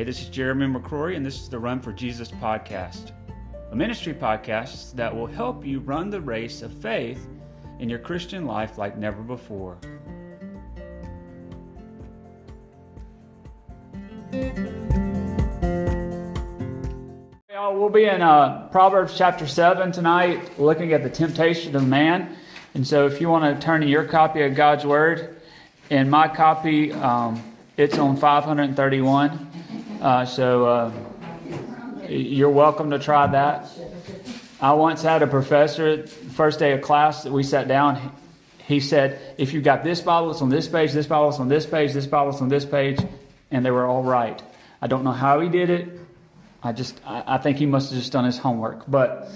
Hey, this is Jeremy McCrory, and this is the Run for Jesus podcast, a ministry podcast that will help you run the race of faith in your Christian life like never before. We'll be in uh, Proverbs chapter 7 tonight, looking at the temptation of man. And so, if you want to turn to your copy of God's Word, in my copy, um, it's on 531. Uh, so, uh, you're welcome to try that. I once had a professor, first day of class that we sat down, he said, if you've got this Bible, it's on this page, this Bible, it's on this page, this Bible, it's on this page, and they were all right. I don't know how he did it. I just, I, I think he must have just done his homework. But,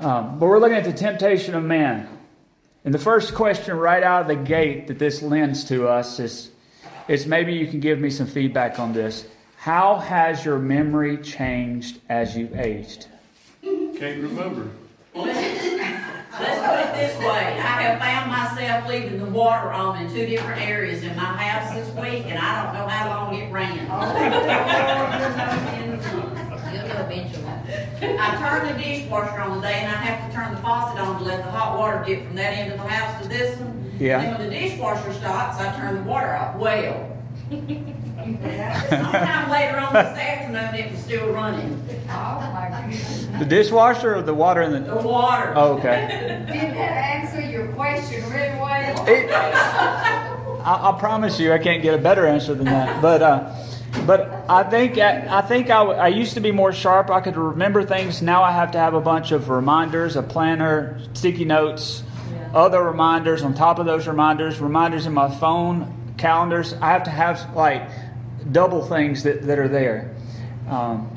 um, but we're looking at the temptation of man. And the first question right out of the gate that this lends to us is, is maybe you can give me some feedback on this. How has your memory changed as you've aged? Can't remember. Let's, let's put it this way. I have found myself leaving the water on in two different areas in my house this week, and I don't know how long it ran. Oh, You'll know eventually. I turn the dishwasher on today, and I have to turn the faucet on to let the hot water get from that end of the house to this one. Yeah. Then when the dishwasher stops, I turn the water off. Well, sometime later on this afternoon, it was still running. Oh, my goodness. The dishwasher or the water in the. The water. Oh, okay. Did that answer your question really well? It, I, I promise you, I can't get a better answer than that. But, uh, but I think I, I think I, I used to be more sharp. I could remember things. Now I have to have a bunch of reminders, a planner, sticky notes, other reminders on top of those reminders, reminders in my phone, calendars. I have to have like double things that, that are there. Um,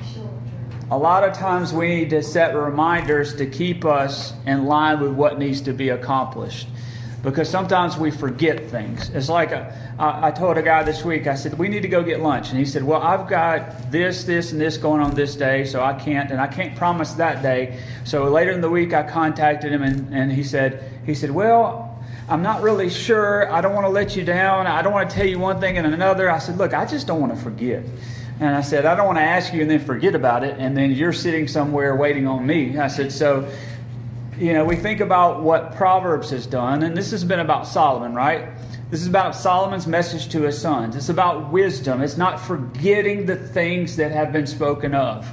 a lot of times we need to set reminders to keep us in line with what needs to be accomplished. Because sometimes we forget things. It's like a, I, I told a guy this week, I said, we need to go get lunch. And he said, well, I've got this, this, and this going on this day, so I can't, and I can't promise that day. So later in the week, I contacted him, and, and he said, he said, well, I'm not really sure. I don't want to let you down. I don't want to tell you one thing and another. I said, look, I just don't want to forget. And I said, I don't want to ask you and then forget about it, and then you're sitting somewhere waiting on me. I said, so, you know, we think about what Proverbs has done, and this has been about Solomon, right? This is about Solomon's message to his sons. It's about wisdom. It's not forgetting the things that have been spoken of.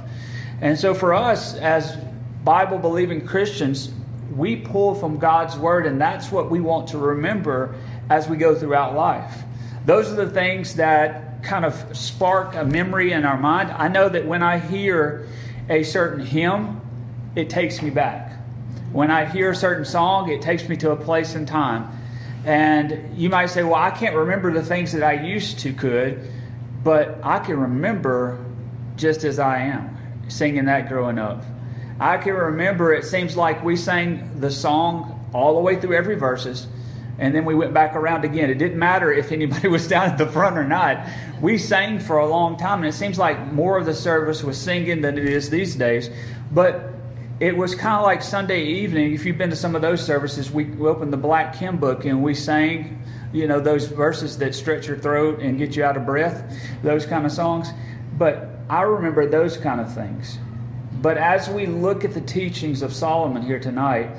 And so for us, as Bible believing Christians, we pull from God's word, and that's what we want to remember as we go throughout life. Those are the things that kind of spark a memory in our mind. I know that when I hear a certain hymn, it takes me back. When I hear a certain song, it takes me to a place and time. And you might say, well, I can't remember the things that I used to could, but I can remember just as I am singing that growing up. I can remember it seems like we sang the song all the way through every verses and then we went back around again. It didn't matter if anybody was down at the front or not. We sang for a long time, and it seems like more of the service was singing than it is these days. But it was kind of like Sunday evening. If you've been to some of those services, we, opened the Black Hymn Book and we sang, you know, those verses that stretch your throat and get you out of breath, those kind of songs. But I remember those kind of things. But as we look at the teachings of Solomon here tonight,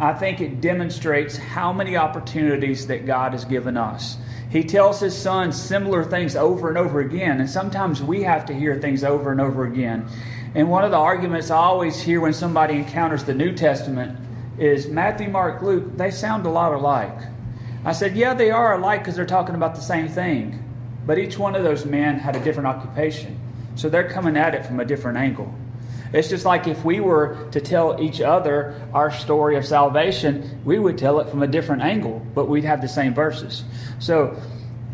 I think it demonstrates how many opportunities that God has given us. He tells his sons similar things over and over again, and sometimes we have to hear things over and over again. And one of the arguments I always hear when somebody encounters the New Testament is Matthew, Mark, Luke, they sound a lot alike. I said, yeah, they are alike because they're talking about the same thing. But each one of those men had a different occupation. So they're coming at it from a different angle. It's just like if we were to tell each other our story of salvation, we would tell it from a different angle, but we'd have the same verses. So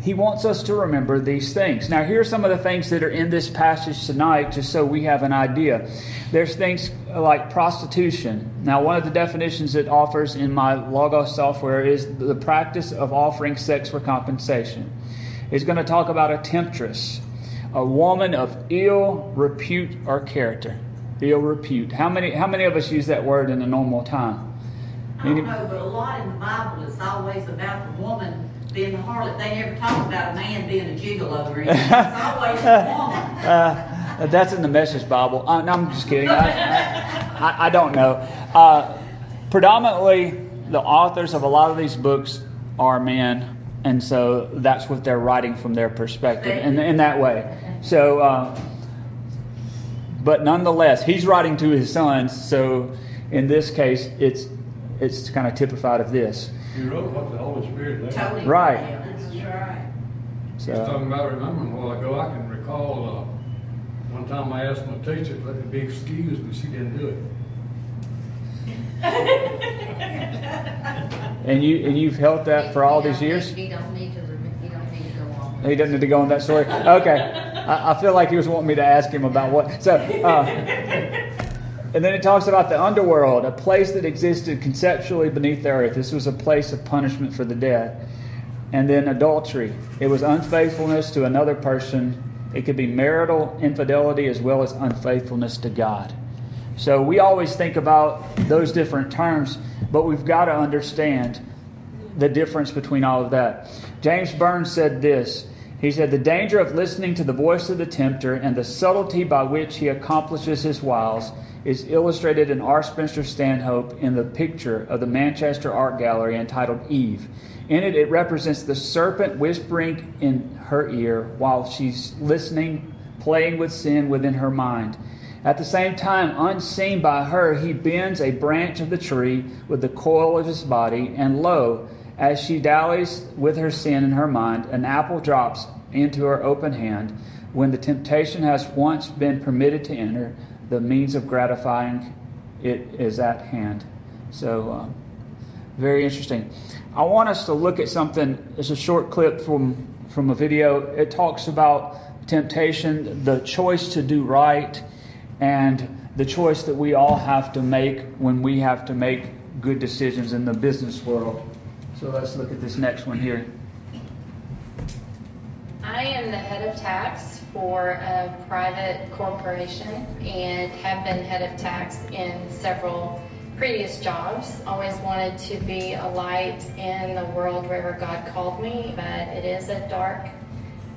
he wants us to remember these things. Now, here are some of the things that are in this passage tonight, just so we have an idea. There's things like prostitution. Now, one of the definitions it offers in my Logos software is the practice of offering sex for compensation. It's going to talk about a temptress, a woman of ill repute or character ill repute. How many how many of us use that word in a normal time? I don't know, but a lot in the Bible is always about the woman being a harlot. They never talk about a man being a gigolo or anything. It's always a woman. Uh, that's in the Message Bible. Uh, no, I'm just kidding. I, I, I- I don't know. Uh, predominantly, the authors of a lot of these books are men, and so that's what they're writing from their perspective in, in that way. So, uh, but nonetheless, he's writing to his sons. So, in this case, it's it's kind of typified of this. You wrote what the Holy Spirit led. Totally. Right. Yeah, That's right. Just So, talking about remembering a while ago, I can recall, uh, one time I asked my teacher to let me be excused, but she didn't do it. and you and you've held that for all these years. need- You don't need to, rem- you don't need to go on. He doesn't need to go on that story. Okay, I, I feel like he was wanting me to ask him about what. So, uh, and then it talks about the underworld, a place that existed conceptually beneath the earth. This was a place of punishment for the dead. And then adultery. It was unfaithfulness to another person. It could be marital infidelity as well as unfaithfulness to God. So we always think about those different terms, but we've got to understand the difference between all of that. James Burns said this. He said, The danger of listening to the voice of the tempter and the subtlety by which he accomplishes his wiles is illustrated in R. Spencer Stanhope in the picture of the Manchester Art Gallery entitled Eve. In it, it represents the serpent whispering in her ear while she's listening, playing with sin within her mind. At the same time, unseen by her, he bends a branch of the tree with the coil of his body, and lo, as she dallies with her sin in her mind, an apple drops into her open hand. When the temptation has once been permitted to enter, the means of gratifying it is at hand. So, um, very interesting. I want us to look at something. It's a short clip from from a video. It talks about temptation, the choice to do right, and the choice that we all have to make when we have to make good decisions in the business world. So let's look at this next one here. I am the head of tax for a private corporation and have been head of tax in several previous jobs. Always wanted to be a light in the world wherever God called me, but it is a dark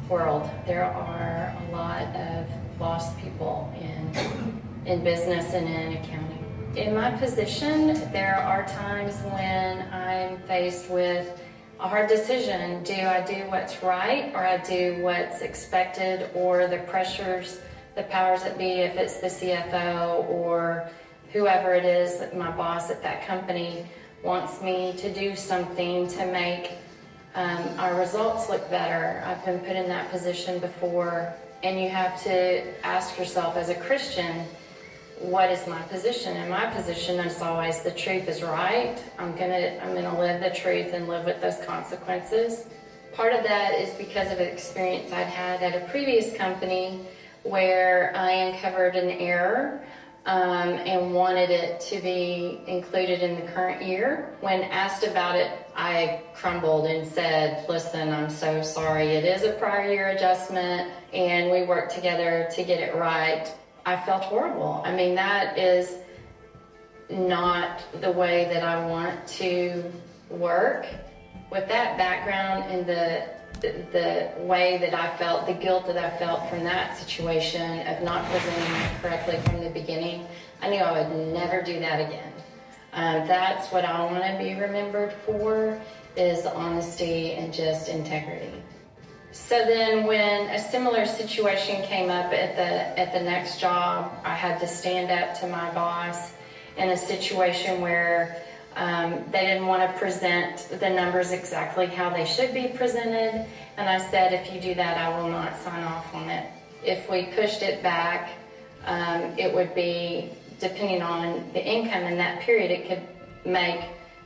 world. There are a lot of lost people in in business and in accounting. In my position, there are times when I'm faced with a hard decision. Do I do what's right or I do what's expected or the pressures, the powers that be, if it's the CFO or whoever it is, my boss at that company wants me to do something to make um, our results look better. I've been put in that position before, and you have to ask yourself as a Christian, what is my position? And my position is always the truth is right. I'm gonna I'm gonna live the truth and live with those consequences. Part of that is because of an experience I'd had at a previous company where I uncovered an error um, and wanted it to be included in the current year. When asked about it, I crumbled and said, Listen, I'm so sorry. It is a prior year adjustment, and we worked together to get it right. I felt horrible. I mean, that is not the way that I want to work. With that background and the the way that I felt, the guilt that I felt from that situation of not presenting correctly from the beginning, I knew I would never do that again. Uh, that's what I want to be remembered for is honesty and just integrity. So then when a similar situation came up at the at the next job, I had to stand up to my boss in a situation where um, they didn't want to present the numbers exactly how they should be presented. And I said, if you do that, I will not sign off on it. If we pushed it back, um, it would be, depending on the income in that period, it could make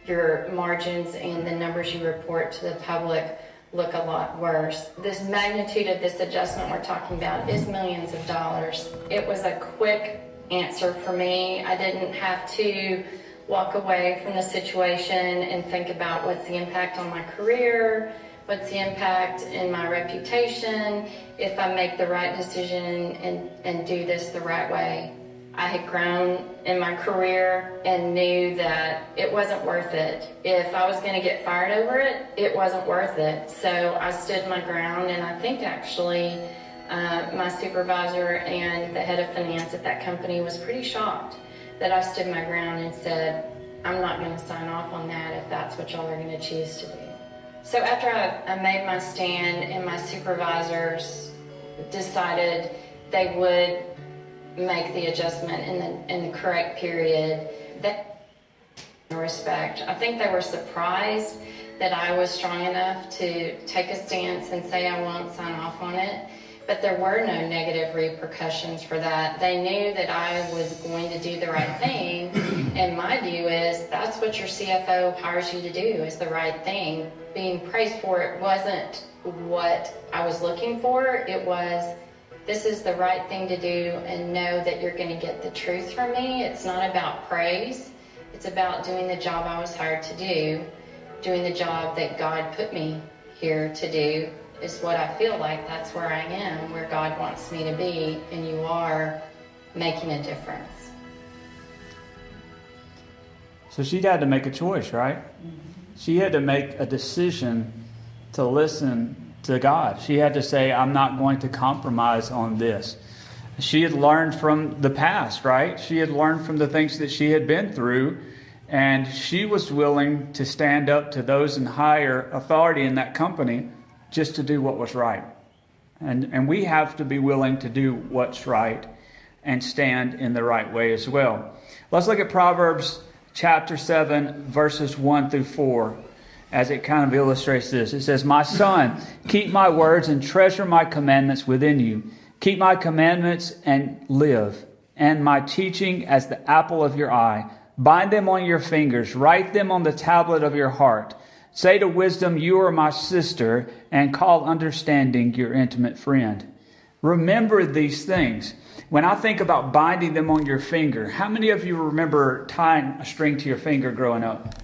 your margins and the numbers you report to the public look a lot worse. This magnitude of this adjustment we're talking about is millions of dollars. It was a quick answer for me. I didn't have to walk away from the situation and think about what's the impact on my career, what's the impact in my reputation, if I make the right decision and, and do this the right way. I had grown in my career and knew that it wasn't worth it. If I was going to get fired over it, it wasn't worth it. So I stood my ground, and I think actually uh, my supervisor and the head of finance at that company was pretty shocked that I stood my ground and said, I'm not going to sign off on that if that's what y'all are going to choose to do. So after I, I made my stand and my supervisors decided they would make the adjustment in the, in the correct period. That respect. I think they were surprised that I was strong enough to take a stance and say I won't sign off on it. But there were no negative repercussions for that. They knew that I was going to do the right thing. And my view is that's what your CFO hires you to do is the right thing. Being praised for it wasn't what I was looking for. It was this is the right thing to do and know that you're going to get the truth from me. It's not about praise. It's about doing the job I was hired to do, doing the job that God put me here to do is what I feel like that's where I am, where God wants me to be, and you are making a difference. So she had to make a choice, right? Mm-hmm. She had to make a decision to listen to God. She had to say, I'm not going to compromise on this. She had learned from the past, right? She had learned from the things that she had been through, and she was willing to stand up to those in higher authority in that company just to do what was right. And, and we have to be willing to do what's right and stand in the right way as well. Let's look at Proverbs chapter 7, verses 1 through 4 as it kind of illustrates this. It says, My son, keep my words and treasure my commandments within you. Keep my commandments and live, and my teaching as the apple of your eye. Bind them on your fingers, write them on the tablet of your heart. Say to wisdom, You are my sister, and call understanding your intimate friend. Remember these things. When I think about binding them on your finger, how many of you remember tying a string to your finger growing up?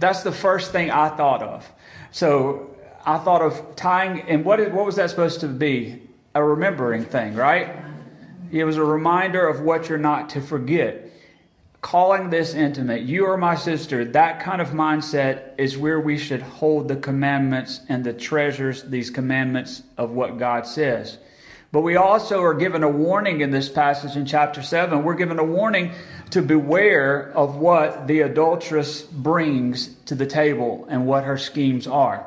That's the first thing I thought of. So I thought of tying, and what, what was that supposed to be? A remembering thing, right? It was a reminder of what you're not to forget. Calling this intimate, you are my sister, that kind of mindset is where we should hold the commandments and the treasures, these commandments of what God says. But we also are given a warning in this passage in chapter 7. We're given a warning to beware of what the adulteress brings to the table and what her schemes are.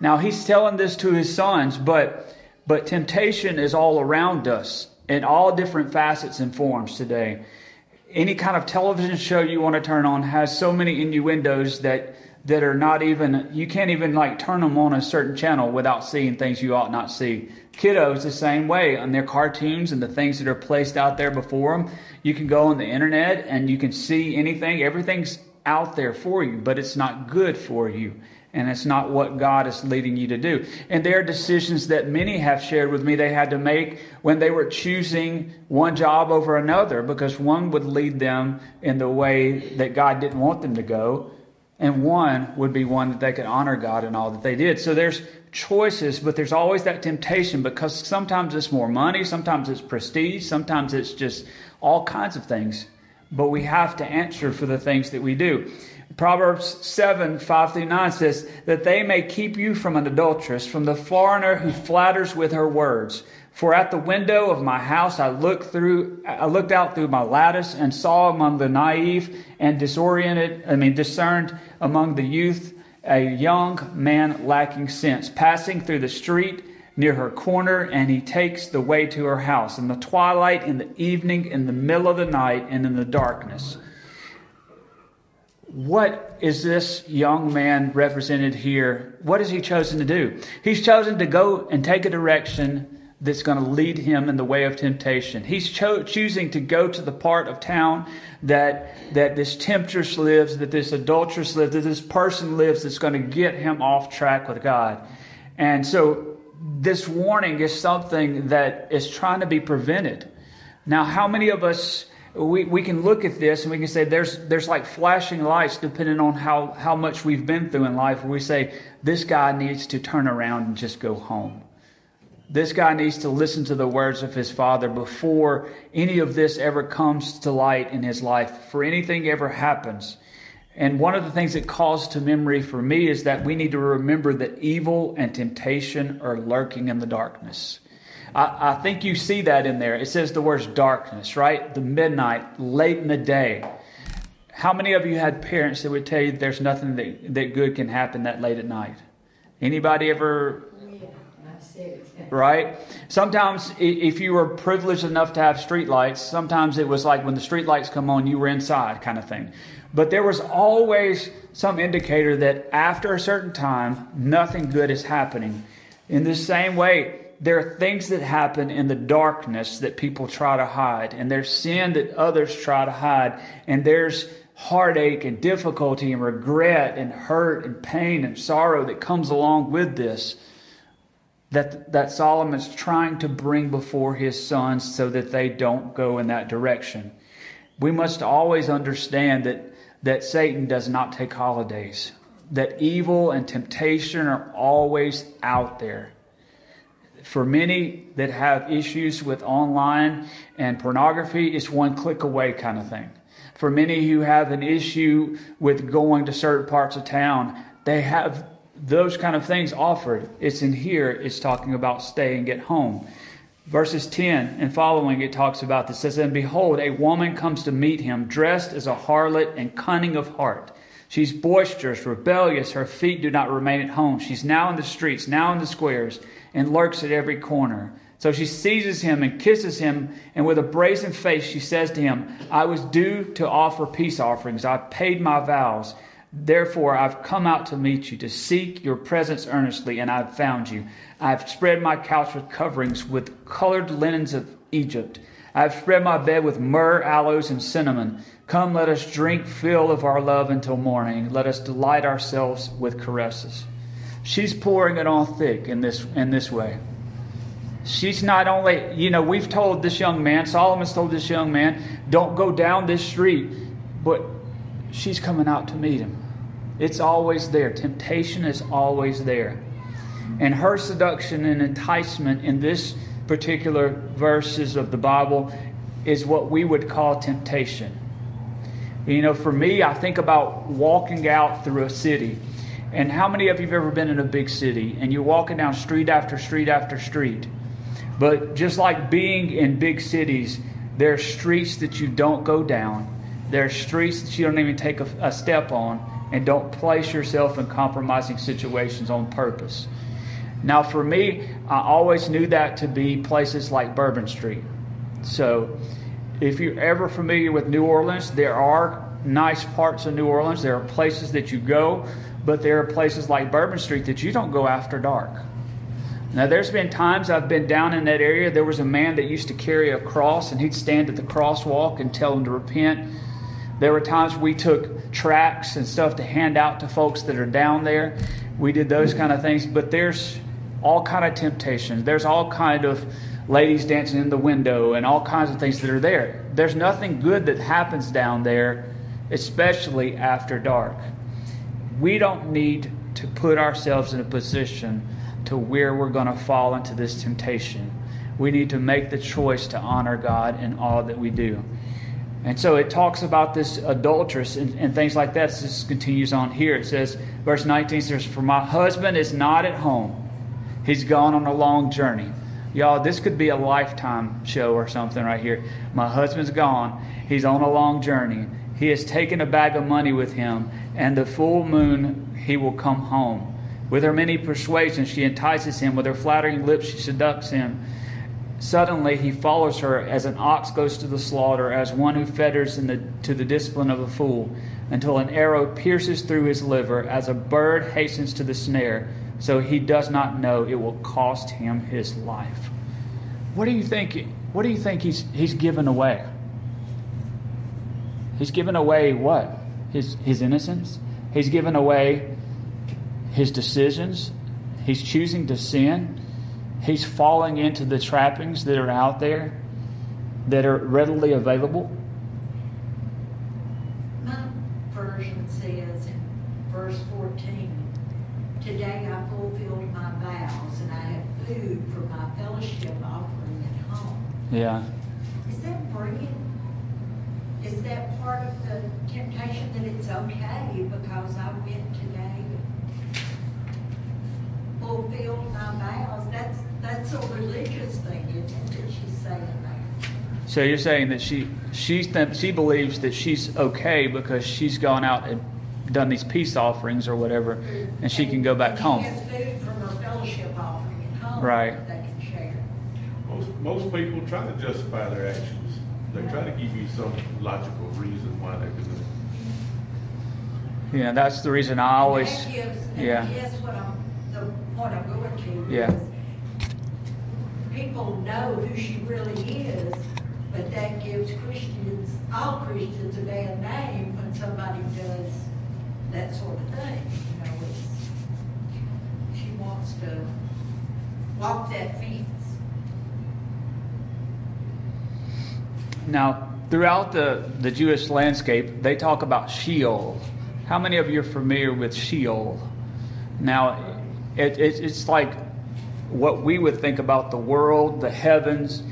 Now, he's telling this to his sons, but, but temptation is all around us in all different facets and forms today. Any kind of television show you want to turn on has so many innuendos that that are not even you can't even like turn them on a certain channel without seeing things you ought not see. Kiddos the same way. On their cartoons and the things that are placed out there before them you can go on the internet and you can see anything. Everything's out there for you but it's not good for you and it's not what God is leading you to do. And there are decisions that many have shared with me they had to make when they were choosing one job over another because one would lead them in the way that God didn't want them to go, and one would be one that they could honor God in all that they did. So there's choices, but there's always that temptation because sometimes it's more money, sometimes it's prestige, sometimes it's just all kinds of things. But we have to answer for the things that we do. Proverbs 7 5 through 9 says, That they may keep you from an adulteress, from the foreigner who flatters with her words. For at the window of my house I looked through I looked out through my lattice and saw among the naive and disoriented, I mean discerned among the youth a young man lacking sense, passing through the street near her corner, and he takes the way to her house in the twilight, in the evening, in the middle of the night, and in the darkness. What is this young man represented here? What has he chosen to do? He's chosen to go and take a direction that's going to lead him in the way of temptation. He's cho- choosing to go to the part of town that that this temptress lives, that this adulteress lives, that this person lives that's going to get him off track with God. And so this warning is something that is trying to be prevented. Now, how many of us we, we can look at this and we can say there's there's like flashing lights depending on how, how much we've been through in life where we say this guy needs to turn around and just go home This guy needs to listen to the words of his father before any of this ever comes to light in his life, for anything ever happens. And one of the things that calls to memory for me is that we need to remember that evil and temptation are lurking in the darkness. I, I think you see that in there. It says the words darkness, right? The midnight, late in the day. How many of you had parents that would tell you there's nothing that, that good can happen that late at night? Anybody ever right? Sometimes, if you were privileged enough to have street lights, sometimes it was like when the street lights come on, you were inside, kind of thing. But there was always some indicator that after a certain time, nothing good is happening. In the same way, there are things that happen in the darkness that people try to hide, and there's sin that others try to hide, and there's heartache and difficulty and regret and hurt and pain and sorrow that comes along with this that, that Solomon's trying to bring before his sons so that they don't go in that direction. We must always understand that, that Satan does not take holidays, that evil and temptation are always out there. For many that have issues with online and pornography, it's one click away kind of thing. For many who have an issue with going to certain parts of town, they have those kind of things offered. It's in here, it's talking about stay and get home. Verses 10 and following, it talks about this. It says, And behold, a woman comes to meet him, dressed as a harlot and cunning of heart. She's boisterous, rebellious. Her feet do not remain at home. She's now in the streets, now in the squares, and lurks at every corner. So she seizes him and kisses him, and with a brazen face she says to him, I was due to offer peace offerings. I paid my vows. Therefore, I've come out to meet you, to seek your presence earnestly, and I've found you. I've spread my couch with coverings, with colored linens of Egypt. I've spread my bed with myrrh, aloes, and cinnamon. Come, let us drink fill of our love until morning. Let us delight ourselves with caresses. She's pouring it on thick in this, in this way. She's not only, you know, we've told this young man, Solomon's told this young man, don't go down this street, but she's coming out to meet him. It's always there. Temptation is always there. And her seduction and enticement in this particular verses of the Bible is what we would call temptation. You know, for me, I think about walking out through a city. And how many of you have ever been in a big city and you're walking down street after street after street? But just like being in big cities, there are streets that you don't go down there are streets that you don't even take a, a step on, and don't place yourself in compromising situations on purpose. Now, for me, I always knew that to be places like Bourbon Street. So, if you're ever familiar with New Orleans, there are nice parts of New Orleans. There are places that you go, but there are places like Bourbon Street that you don't go after dark. Now, there's been times I've been down in that area. There was a man that used to carry a cross, and he'd stand at the crosswalk and tell them to repent. There were times we took tracts and stuff to hand out to folks that are down there. We did those kind of things, but there's all kind of temptations. There's all kind of ladies dancing in the window and all kinds of things that are there. There's nothing good that happens down there, especially after dark. We don't need to put ourselves in a position to where we're going to fall into this temptation. We need to make the choice to honor God in all that we do. And so it talks about this adulteress and, and things like that. This continues on here. It says, verse 19 says, For my husband is not at home. He's gone on a long journey. Y'all, this could be a lifetime show or something right here. My husband's gone. He's on a long journey. He has taken a bag of money with him, and the full moon he will come home. With her many persuasions, she entices him. With her flattering lips, she seducts him. Suddenly he follows her as an ox goes to the slaughter, as one who fetters the, to the discipline of a fool, until an arrow pierces through his liver, as a bird hastens to the snare, so he does not know it will cost him his life. What do you think? What do you think he's he's given away? He's given away what? His his innocence. He's given away his decisions. He's choosing to sin he's falling into the trappings that are out there that are readily available? My version says in verse 14, Today I fulfilled my vows, and I have food for my fellowship offering at home. Yeah. Is that bringing, is that part of the temptation that it's okay because I went today and fulfilled my vows? That's, that's a religious thing, isn't it, she's saying that? So you're saying that she she th- she believes that she's okay because she's gone out and done these peace offerings or whatever, and she can go back And home. She has food from her fellowship offering at home. Right. that They can share. Most, most people try to justify their actions. They try to give you some logical reason why they're doing it. Yeah, that's the reason I always. That gives, and yeah. guess what I'm, the point I'm going to Yeah. is, people know who she really is, but that gives Christians, all Christians a bad name when somebody does that sort of thing, you know, it's, she wants to walk that fence. Now, throughout the, the Jewish landscape, they talk about Sheol. How many of you are familiar with Sheol? Now, it, it, it's like what we would think about the world, the heavens,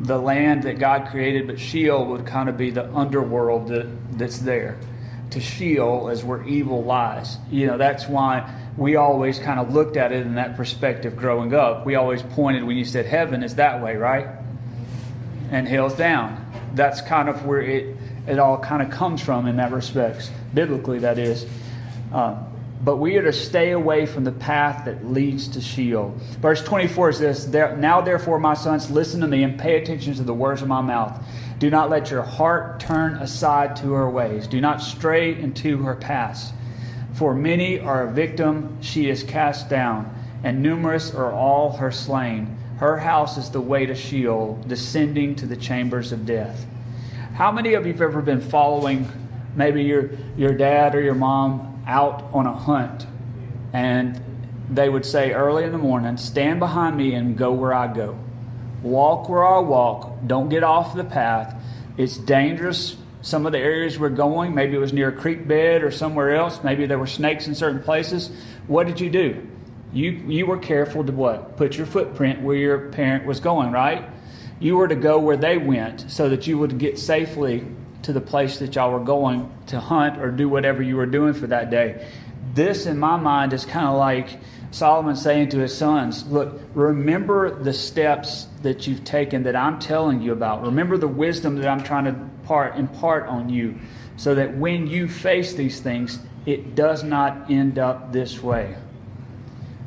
the land that God created, but Sheol would kind of be the underworld that, that's there. To Sheol is where evil lies. You know, that's why we always kind of looked at it in that perspective growing up. We always pointed when you said heaven is that way, right? and hell's down. That's kind of where it it all kind of comes from in that respects, biblically that is. Uh, but we are to stay away from the path that leads to Sheol. Verse 24 is this "There- Now, therefore, my sons, listen to me and pay attention to the words of my mouth. Do not let your heart turn aside to her ways. Do not stray into her paths. For many are a victim, she is cast down, and numerous are all her slain. Her house is the way to Sheol, descending to the chambers of death. How many of you have ever been following maybe your, your dad or your mom out on a hunt? And they would say early in the morning, stand behind me and go where I go. Walk where I walk. Don't get off the path. It's dangerous. Some of the areas we're going, maybe it was near a creek bed or somewhere else. Maybe there were snakes in certain places. What did you do? You, you were careful to what? Put your footprint where your parent was going, right? You were to go where they went so that you would get safely to the place that y'all were going to hunt or do whatever you were doing for that day. This, in my mind, is kind of like Solomon saying to his sons, Look, remember the steps that you've taken that I'm telling you about. Remember the wisdom that I'm trying to part, impart on you so that when you face these things, it does not end up this way.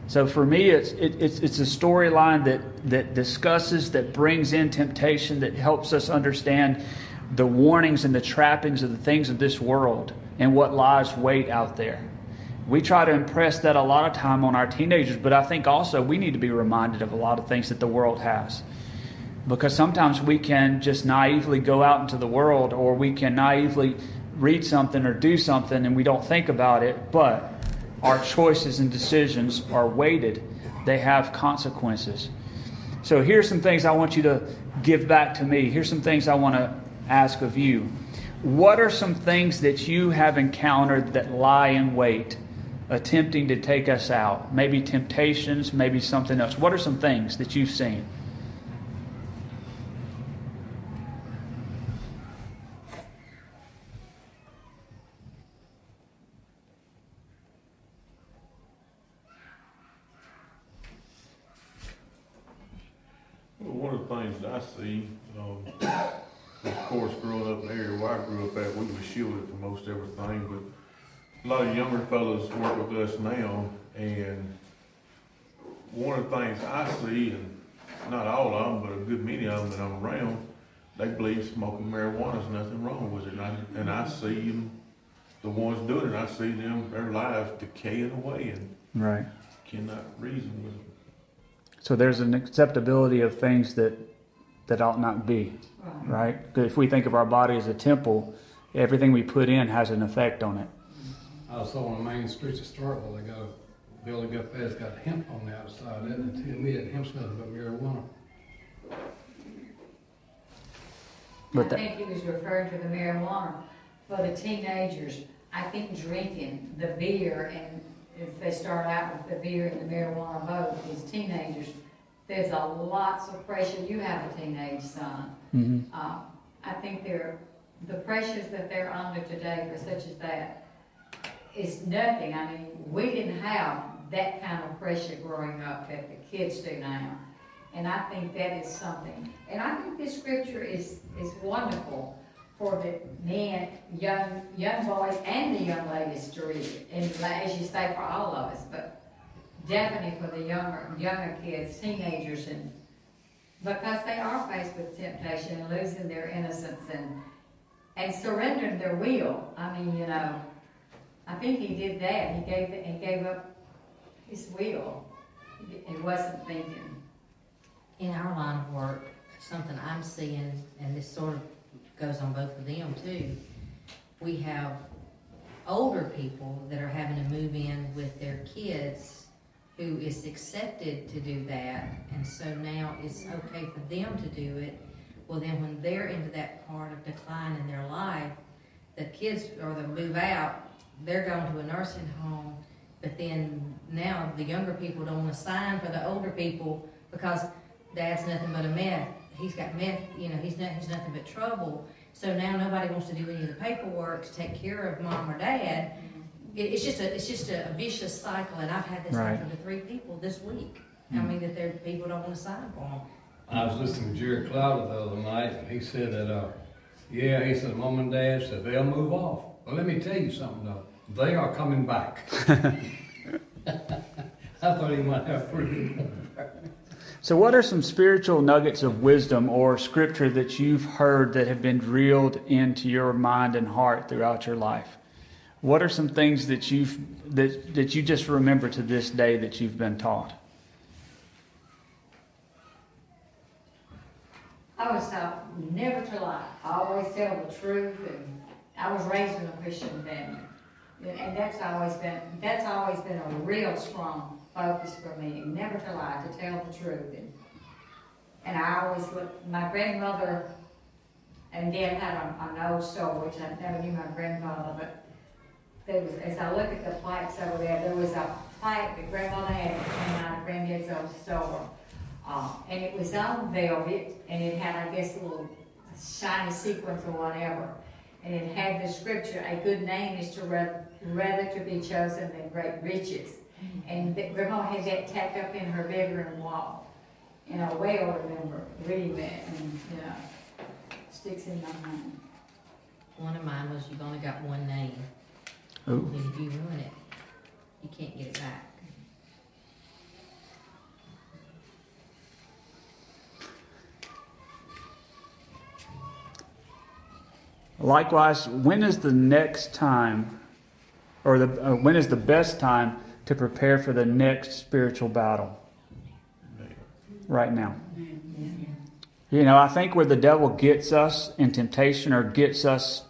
So for me, it's it, it's it's a storyline that that discusses, that brings in temptation, that helps us understand the warnings and the trappings of the things of this world and what lies wait out there. We try to impress that a lot of time on our teenagers, but I think also we need to be reminded of a lot of things that the world has. Because sometimes we can just naively go out into the world or we can naively read something or do something and we don't think about it, but our choices and decisions are weighted. They have consequences. So here's some things I want you to give back to me. Here's some things I want to ask of you. What are some things that you have encountered that lie in wait, attempting to take us out? Maybe temptations, maybe something else. What are some things that you've seen? Well, one of the things that I see, um, of course, growing up in the area where I grew up at, we were shielded from most everything, but a lot of younger fellows work with us now, and one of the things I see, and not all of them, but a good many of them that I'm around, they believe smoking marijuana is nothing wrong with it, and I, and I see them, the ones doing it, I see them, their lives decaying away, and Right. cannot reason with them. So there's an acceptability of things that that ought not be, right? if we think of our body as a temple, everything we put in has an effect on it. I saw on the main streets of Starkville, they got a building up there, it's got hemp on the outside, and it, to me, that hemp smells like marijuana. I But that, think he was referring to the marijuana for the teenagers. I think drinking the beer and if they start out with the beer and the marijuana both, these teenagers there's a lots of pressure. You have a teenage son. hmm Uh, I think they're, the pressures that they're under today for such as that is nothing. I mean, we didn't have that kind of pressure growing up that the kids do now. And I think that is something, and I think this scripture is, is wonderful for the men, young, young boys and the young ladies to read. And as you say, for all of us, but definitely for the younger, younger kids, teenagers and because they are faced with temptation and losing their innocence and, and surrendering their will. I mean, you know, I think he did that. He gave, he gave up his will. He wasn't thinking. In our line of work, something I'm seeing, and this sort of goes on both of them too, we have older people that are having to move in with their kids who is accepted to do that, and so now it's okay for them to do it. Well, then when they're into that part of decline in their life, the kids or they move out, they're going to a nursing home, but then now the younger people don't want to sign for the older people because dad's nothing but a meth. He's got meth, you know, he's not, he's nothing but trouble. So now nobody wants to do any of the paperwork to take care of mom or dad. It, it's just a, it's just a vicious cycle, and I've had this Right. happen to three people this week. I mean, that there, people don't want to sign for them. I was listening to Jerry Clower the other night, and he said that, uh, yeah, he said, mom and dad said they'll move off. Well, let me tell you something though, they are coming back. I thought he might have pretty. So, what are some spiritual nuggets of wisdom or scripture that you've heard that have been drilled into your mind and heart throughout your life? What are some things that you've that, that you just remember to this day that you've been taught? I was taught never to lie. I always tell the truth, and I was raised in a Christian family, and, that's always been that's always been a real strong focus for me. Never to lie, to tell the truth, and and I always look. My grandmother and Dad had an old store, which I never knew my grandfather, but there was as I look at the plaques over there, there was a plaque that grandmother had that came out of granddad's old store. Uh, and it was on velvet, and it had, I guess, a little shiny sequins or whatever. And it had the scripture, a good name is to rather, rather to be chosen than great riches. And that- Grandma had that tacked up in her bedroom wall. And I well remember reading that, and, you know, sticks in my mind. One of mine was you've only got one name. And if you ruin it, you can't get it back. Likewise, when is the next time, or the uh, when is the best time to prepare for the next spiritual battle? Right now. You know, I think where the devil gets us in temptation or gets us,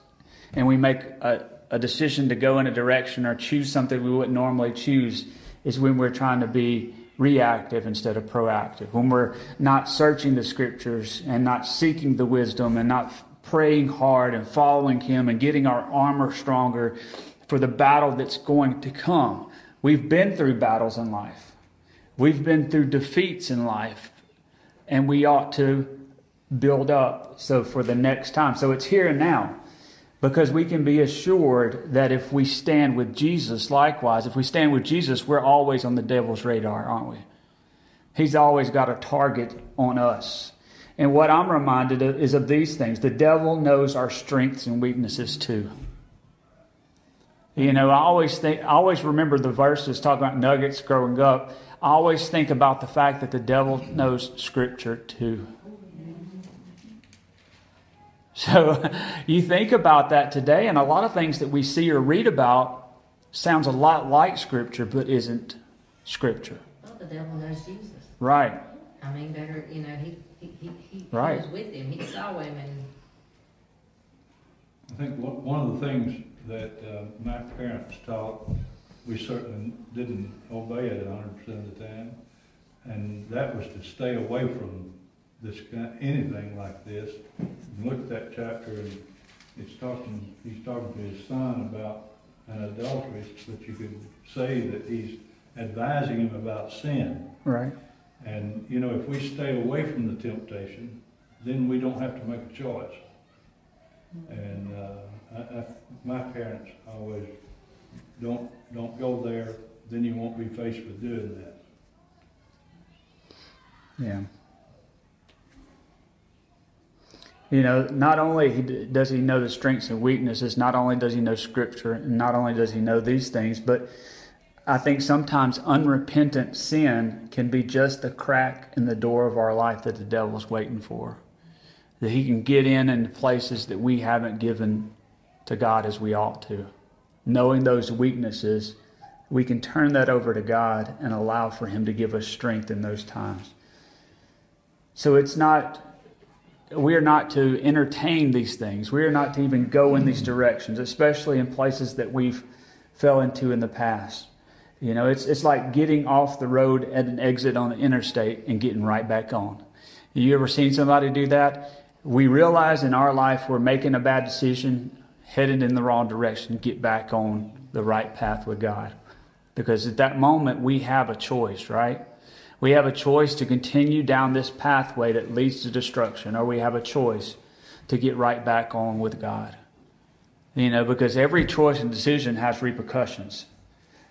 and we make a, a decision to go in a direction or choose something we wouldn't normally choose, is when we're trying to be reactive instead of proactive. When we're not searching the scriptures and not seeking the wisdom and not praying hard and following Him and getting our armor stronger for the battle that's going to come. We've been through battles in life. We've been through defeats in life, and we ought to build up so for the next time. So it's here and now. Because we can be assured that if we stand with Jesus, likewise, if we stand with Jesus, we're always on the devil's radar, aren't we? He's always got a target on us. And what I'm reminded of is of these things. The devil knows our strengths and weaknesses too. You know, I always think, I always remember the verses talking about nuggets growing up. I always think about the fact that the devil knows Scripture too. So you think about that today, and a lot of things that we see or read about sounds a lot like Scripture, but isn't Scripture. Well, the devil knows Jesus. Right. I mean, better, you know, he, he, he, he Right. was with him. He saw him and I think one one of the things that uh, my parents taught, we certainly didn't obey it hundred percent of the time. And that was to stay away from this, kind- anything like this. And Look at that chapter and it's talking, he's talking to his son about an adultery, but you could say that he's advising him about sin. Right. And, you know, if we stay away from the temptation, then we don't have to make a choice. And uh, I, I, my parents always don't don't go there. Then you won't be faced with doing that. Yeah. You know, not only does he know the strengths and weaknesses, not only does he know Scripture, and not only does he know these things, but I think sometimes unrepentant sin can be just a crack in the door of our life that the devil's waiting for. That he can get in in places that we haven't given to God as we ought to. Knowing those weaknesses, we can turn that over to God and allow for him to give us strength in those times. So it's not we are not to entertain these things. We are not to even go in these directions, especially in places that we've fell into in the past. You know, it's it's like getting off the road at an exit on the interstate and getting right back on. You ever seen somebody do that? We realize in our life we're making a bad decision, headed in the wrong direction, get back on the right path with God. Because at that moment we have a choice, right? We have a choice to continue down this pathway that leads to destruction, or we have a choice to get right back on with God. You know, because every choice and decision has repercussions.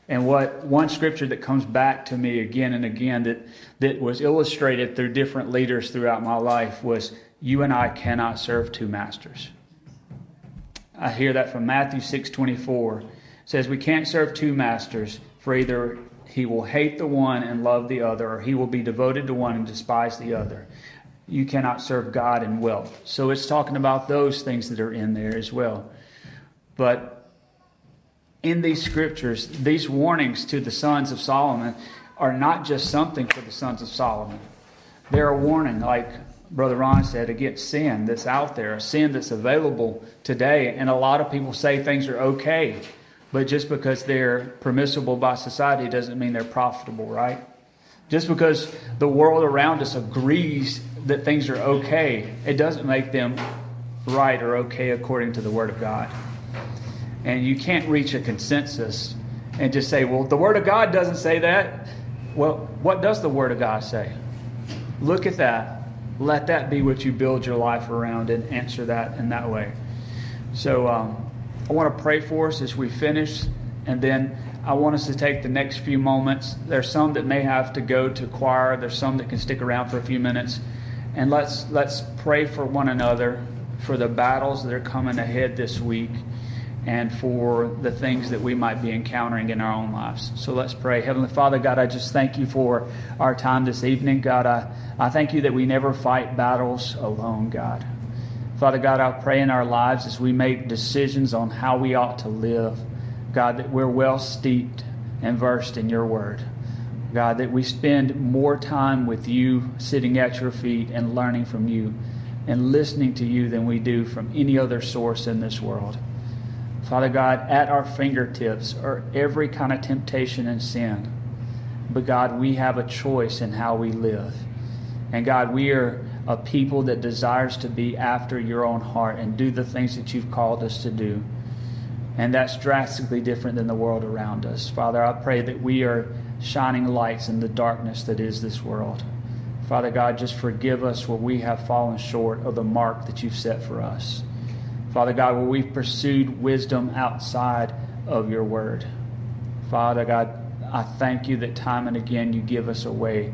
And what one scripture that comes back to me again and again that, that was illustrated through different leaders throughout my life was you and I cannot serve two masters. I hear that from Matthew 6:24. It says we can't serve two masters, for either he will hate the one and love the other, or he will be devoted to one and despise the other. You cannot serve God and wealth. So it's talking about those things that are in there as well. But in these scriptures, these warnings to the sons of Solomon are not just something for the sons of Solomon. They're a warning, like Brother Ron said, against sin that's out there, a sin that's available today. And a lot of people say things are okay but just because they're permissible by society doesn't mean they're profitable, right? Just because the world around us agrees that things are okay, it doesn't make them right or okay according to the Word of God. And you can't reach a consensus and just say, well, the Word of God doesn't say that. Well, what does the Word of God say? Look at that. Let that be what you build your life around and answer that in that way. So, um, I want to pray for us as we finish, and then I want us to take the next few moments. There's some that may have to go to choir. There's some that can stick around for a few minutes, and let's let's pray for one another for the battles that are coming ahead this week, and for the things that we might be encountering in our own lives. So let's pray. Heavenly Father, God, I just thank you for our time this evening. God, I, I thank you that we never fight battles alone, God. Father God, I pray in our lives as we make decisions on how we ought to live, God, that we're well steeped and versed in your word. God, that we spend more time with you sitting at your feet and learning from you and listening to you than we do from any other source in this world. Father God, at our fingertips are every kind of temptation and sin. But God, we have a choice in how we live. And God, we are a people that desires to be after your own heart and do the things that you've called us to do. And that's drastically different than the world around us. Father, I pray that we are shining lights in the darkness that is this world. Father God, just forgive us where we have fallen short of the mark that you've set for us. Father God, where we've pursued wisdom outside of your word. Father God, I thank you that time and again you give us a way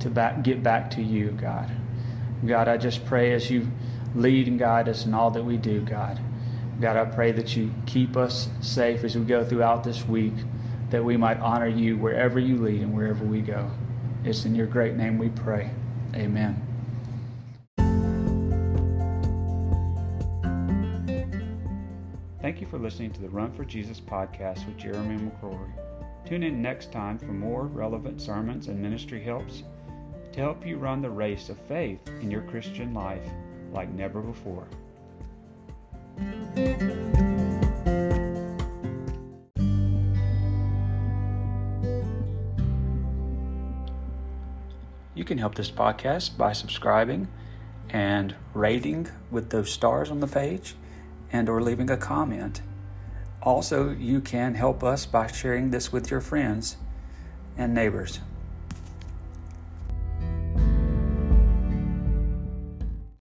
to back, get back to you, God. God, I just pray as you lead and guide us in all that we do, God. God, I pray that you keep us safe as we go throughout this week, that we might honor you wherever you lead and wherever we go. It's in your great name we pray. Amen. Thank you for listening to the Run for Jesus podcast with Jeremy McCrory. Tune in next time for more relevant sermons and ministry helps to help you run the race of faith in your Christian life like never before. You can help this podcast by subscribing and rating with those stars on the page and or leaving a comment. Also, you can help us by sharing this with your friends and neighbors.